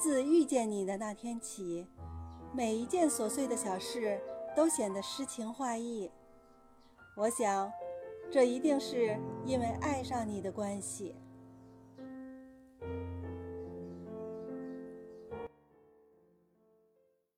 自遇见你的那天起每一件琐碎的小事都显得诗情画意。我想这一定是因为爱上你的关系。